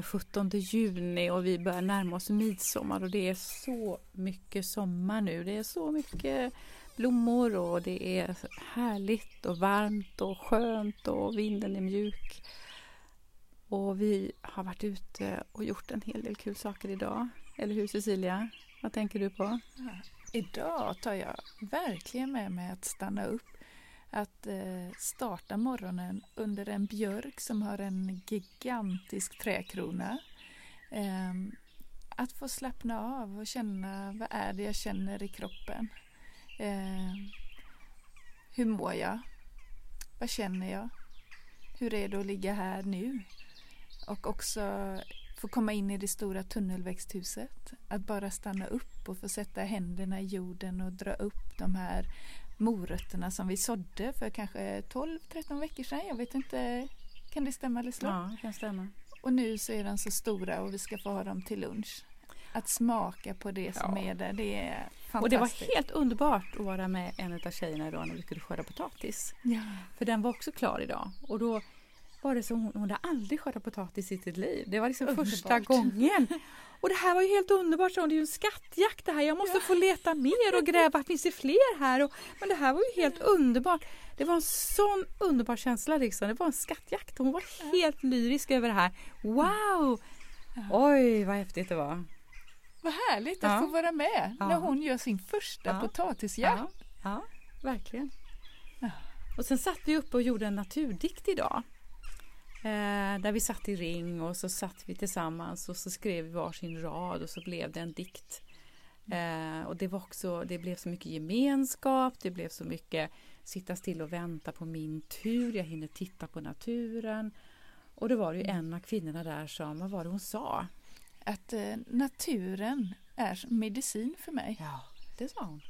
den 17 juni och vi börjar närma oss midsommar och det är så mycket sommar nu. Det är så mycket blommor och det är härligt och varmt och skönt och vinden är mjuk. Och vi har varit ute och gjort en hel del kul saker idag. Eller hur Cecilia? Vad tänker du på? Ja. Idag tar jag verkligen med mig att stanna upp. Att eh, starta morgonen under en björk som har en gigantisk träkrona. Eh, att få slappna av och känna vad är det jag känner i kroppen. Eh, hur mår jag? Vad känner jag? Hur är det att ligga här nu? Och också få komma in i det stora tunnelväxthuset. Att bara stanna upp och få sätta händerna i jorden och dra upp de här morötterna som vi sådde för kanske 12-13 veckor sedan. Jag vet inte, kan det stämma eller slå? Ja, det kan stämma. Och nu så är de så stora och vi ska få ha dem till lunch. Att smaka på det som Ja. är där, det är fantastiskt. Och det var helt underbart att vara med en av tjejerna idag när vi skulle skörda potatis. Ja. För den var också klar idag. Och då var det som hon, hon hade aldrig skördat potatis i sitt liv. Det var liksom Underbart. första gången. Och det här var ju helt underbart, hon. Det är ju en skattjakt det här. Jag måste få leta mer och gräva. Finns det fler här? Och, men det här var ju helt underbart. Det var en sån underbar känsla liksom. Det var en skattjakt. Hon var helt lyrisk över det här. Wow! Oj, vad häftigt det var. Vad härligt att Ja. få vara med Ja. när hon gör sin första Ja. potatisjakt. Ja, ja verkligen. Ja. Och sen satt vi uppe och gjorde en naturdikt idag. Eh, där vi satt i ring och så satt vi tillsammans och så skrev vi varsin rad och så blev det en dikt. Eh, och det var också, det blev så mycket gemenskap, det blev så mycket sitta still och vänta på min tur, jag hinner titta på naturen. Och då var det ju en av kvinnorna där som, vad var det hon sa? Att eh, naturen är medicin för mig. Ja, det sa hon.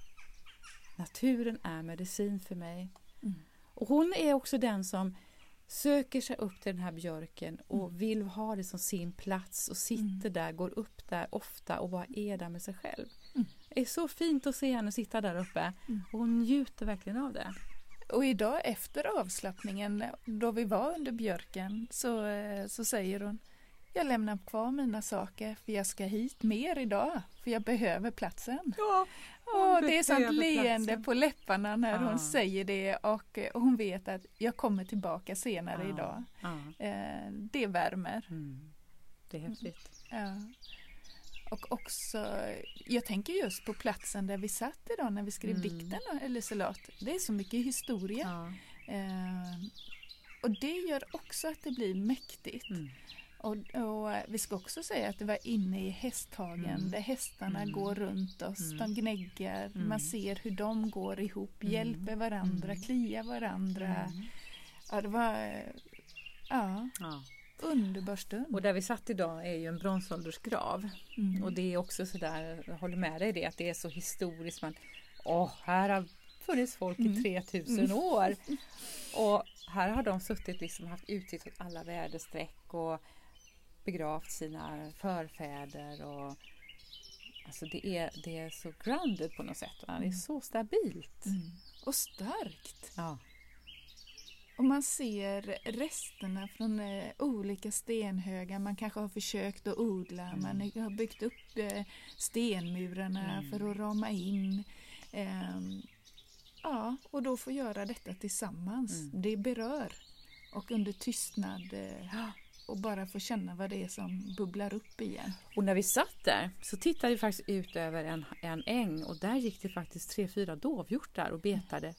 Naturen är medicin för mig. Mm. Och hon är också den som söker sig upp till den här björken och vill ha det som sin plats och sitter Mm. där, går upp där ofta och bara är där med sig själv. Mm. Det är så fint att se henne sitta där uppe Mm. och hon njuter verkligen av det. Och idag efter avslappningen, då vi var under björken, så, eh, så säger hon Jag lämnar kvar mina saker för jag ska hit mer idag, för jag behöver platsen. Ja, Åh, det är sånt leende platsen. på läpparna när Ja. hon säger det och eh, hon vet att jag kommer tillbaka senare Ja. idag. Eh, Det värmer. Mm. Det är häftigt. Och också, jag tänker just på platsen där vi satt idag när vi skrev Mm. dikten, Liselott. Det är så mycket historia. Eh, och det gör också att det blir mäktigt. Mm. Och, och vi ska också säga att det var inne i hästhagen Mm. där hästarna Mm. går runt oss, Mm. de gnäggar, Mm. man ser hur de går ihop, Mm. hjälper varandra, Mm. kliar varandra. Ja, det var ja, Ja. underbar stund. Och där vi satt idag är ju en bronsåldersgrav. Och det är också sådär, jag håller med dig i det, att det är så historiskt. Man, åh, här har funnits folk i Mm. 3000 år. Och här har de suttit liksom haft utsikt åt alla väderstreck och begravt sina förfäder. Och, alltså det är, det är så grounded på något sätt. Va? Det är så stabilt. Mm. Och starkt. Ja. Och man ser resterna från eh, olika stenhögar man kanske har försökt att odla. Mm. Man har byggt upp eh, stenmurarna Mm. för att rama in. Ehm, ja, och då få göra detta tillsammans. Mm. Det berör. Och under tystnad eh, och bara få känna vad det är som bubblar upp igen. Och när vi satt där så tittade vi faktiskt ut över en, en äng och där gick det faktiskt tre, fyra dovhjortar och betade.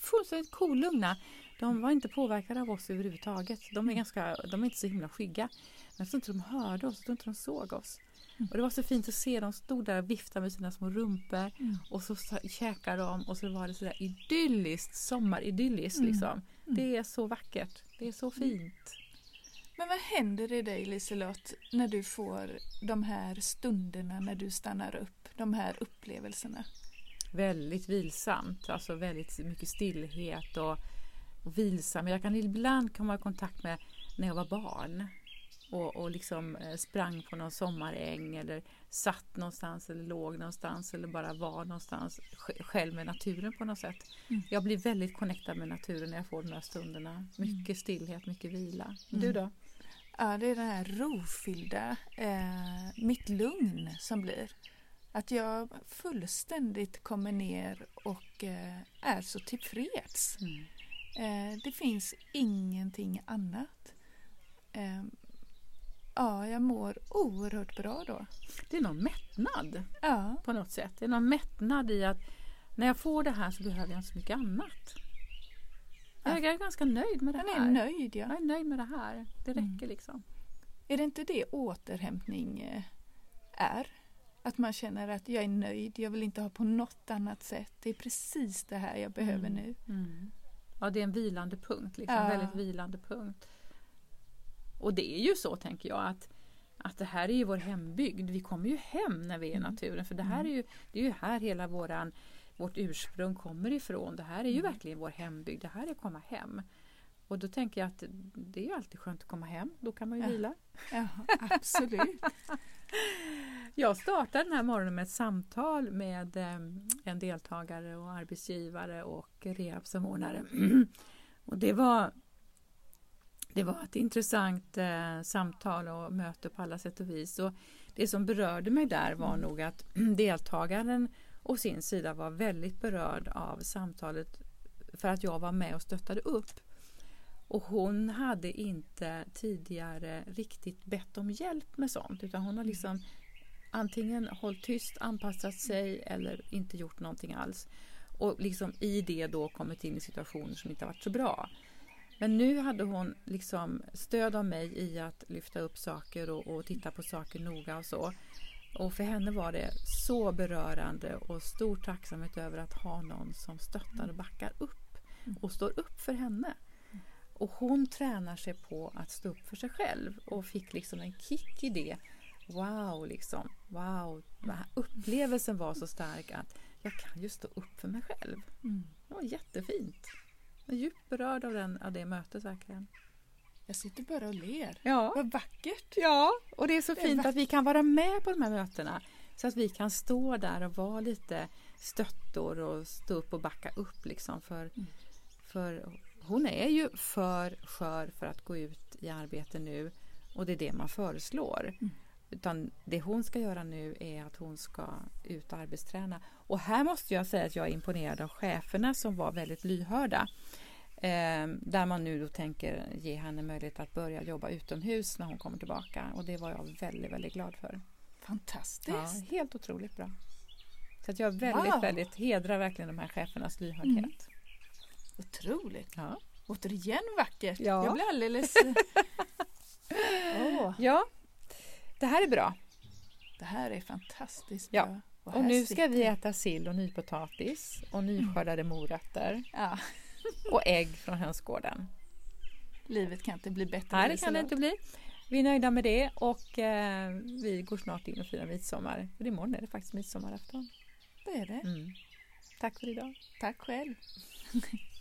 Fullständigt kolugna. De var inte påverkade av oss överhuvudtaget. De är, ganska, de är inte så himla skygga. Men jag tror inte de hörde oss, jag tror inte de såg oss. Och det var så fint att se dem stod där och viftade med sina små rumpor Mm. och så käkade de och så var det sådär idylliskt, sommaridylliskt Mm. liksom. Det är så vackert, det är så fint. Men vad händer i dig Liselott när du får de här stunderna när du stannar upp? De här upplevelserna? väldigt vilsamt, alltså väldigt mycket stillhet och, och vilsam. Jag kan ibland komma i kontakt med när jag var barn och, och liksom eh, sprang på någon sommaräng eller satt någonstans eller låg någonstans eller bara var någonstans sj- själv med naturen på något sätt. Mm. Jag blir väldigt connectad med naturen när jag får de här stunderna. Mycket stillhet, mycket vila. Du då? Ja, det är det här rofyllda, eh, mitt lugn som blir. Att jag fullständigt kommer ner och eh, är så tillfreds. Mm. Eh, det finns ingenting annat. Eh, ja, jag mår oerhört bra då. Det är någon mättnad Ja, på något sätt. Det är någon mättnad i att när jag får det här så behöver jag inte så mycket annat. Jag är ganska nöjd med det här. är nöjd. Ja. Jag är nöjd med det här. Det Mm. räcker liksom. Är det inte det återhämtning eh, är? Att man känner att jag är nöjd, jag vill inte ha på något annat sätt. Det är precis det här jag behöver Mm. nu. Ja, det är en vilande punkt. Liksom. Ja. Väldigt vilande punkt. Och det är ju så, tänker jag, att, att det här är ju vår hembygd. Vi kommer ju hem när vi är i Mm. naturen. För det här är ju, det är ju här hela våran, vårt ursprung kommer ifrån. Det här är ju Mm. verkligen vår hembygd. Det här är att komma hem. Och då tänker jag att det är ju alltid skönt att komma hem. Då kan man ju Ja. vila. Ja, absolut. Jag startade den här morgonen med ett samtal med eh, en deltagare och arbetsgivare och rehabsamordnare. och det var, det var ett intressant eh, samtal och möte på alla sätt och vis. Och det som berörde mig där var nog att deltagaren å sin sida var väldigt berörd av samtalet för att jag var med och stöttade upp. Och hon hade inte tidigare riktigt bett om hjälp med sånt utan hon har liksom antingen hållit tyst, anpassat sig eller inte gjort någonting alls. Och liksom i det då kommit in i situationer som inte har varit så bra. Men nu hade hon liksom stöd av mig i att lyfta upp saker och, och titta på saker noga och så. Och för henne var det så berörande och stor tacksamhet över att ha någon som stöttar och backar upp och står upp för henne. Och hon tränar sig på att stå upp för sig själv och fick liksom en kick i det. Wow, liksom. Wow. Den här upplevelsen var så stark att jag kan ju stå upp för mig själv. Mm. Det var jättefint. Jag är djupt berörd av, den, av det mötet verkligen. Jag sitter bara och ler. Ja. Vad vackert! ja, och det är så Det är fint vackert. att vi kan vara med på de här mötena. Så att vi kan stå där och vara lite stöttor och stå upp och backa upp liksom. För, Mm. för hon är ju för skör för att gå ut i arbete nu och det är det man föreslår. Mm. Utan det hon ska göra nu är att hon ska ut och arbetsträna. Och här måste jag säga att jag är imponerad av cheferna som var väldigt lyhörda. Eh, där man nu då tänker ge henne möjlighet att börja jobba utomhus när hon kommer tillbaka. Och det var jag väldigt, väldigt glad för. Fantastiskt! Ja, helt otroligt bra. Så att jag är väldigt, Wow. väldigt hedrar verkligen de här chefernas lyhördhet. Mm. Otroligt! Ja. Återigen vackert! Ja. Jag blir alldeles... Åh, ja, det här är bra. det här är fantastiskt Ja. bra. Och här nu ska sitter- vi äta sill och nypotatis och nyskördade morötter Ja, och ägg från hönsgården. livet kan inte bli bättre. Nej, det kan det inte bli. Vi är nöjda med det och eh, vi går snart in och firar midsommar. För imorgon är det faktiskt midsommarafton. Det är det. Mm. Tack för idag. Tack själv.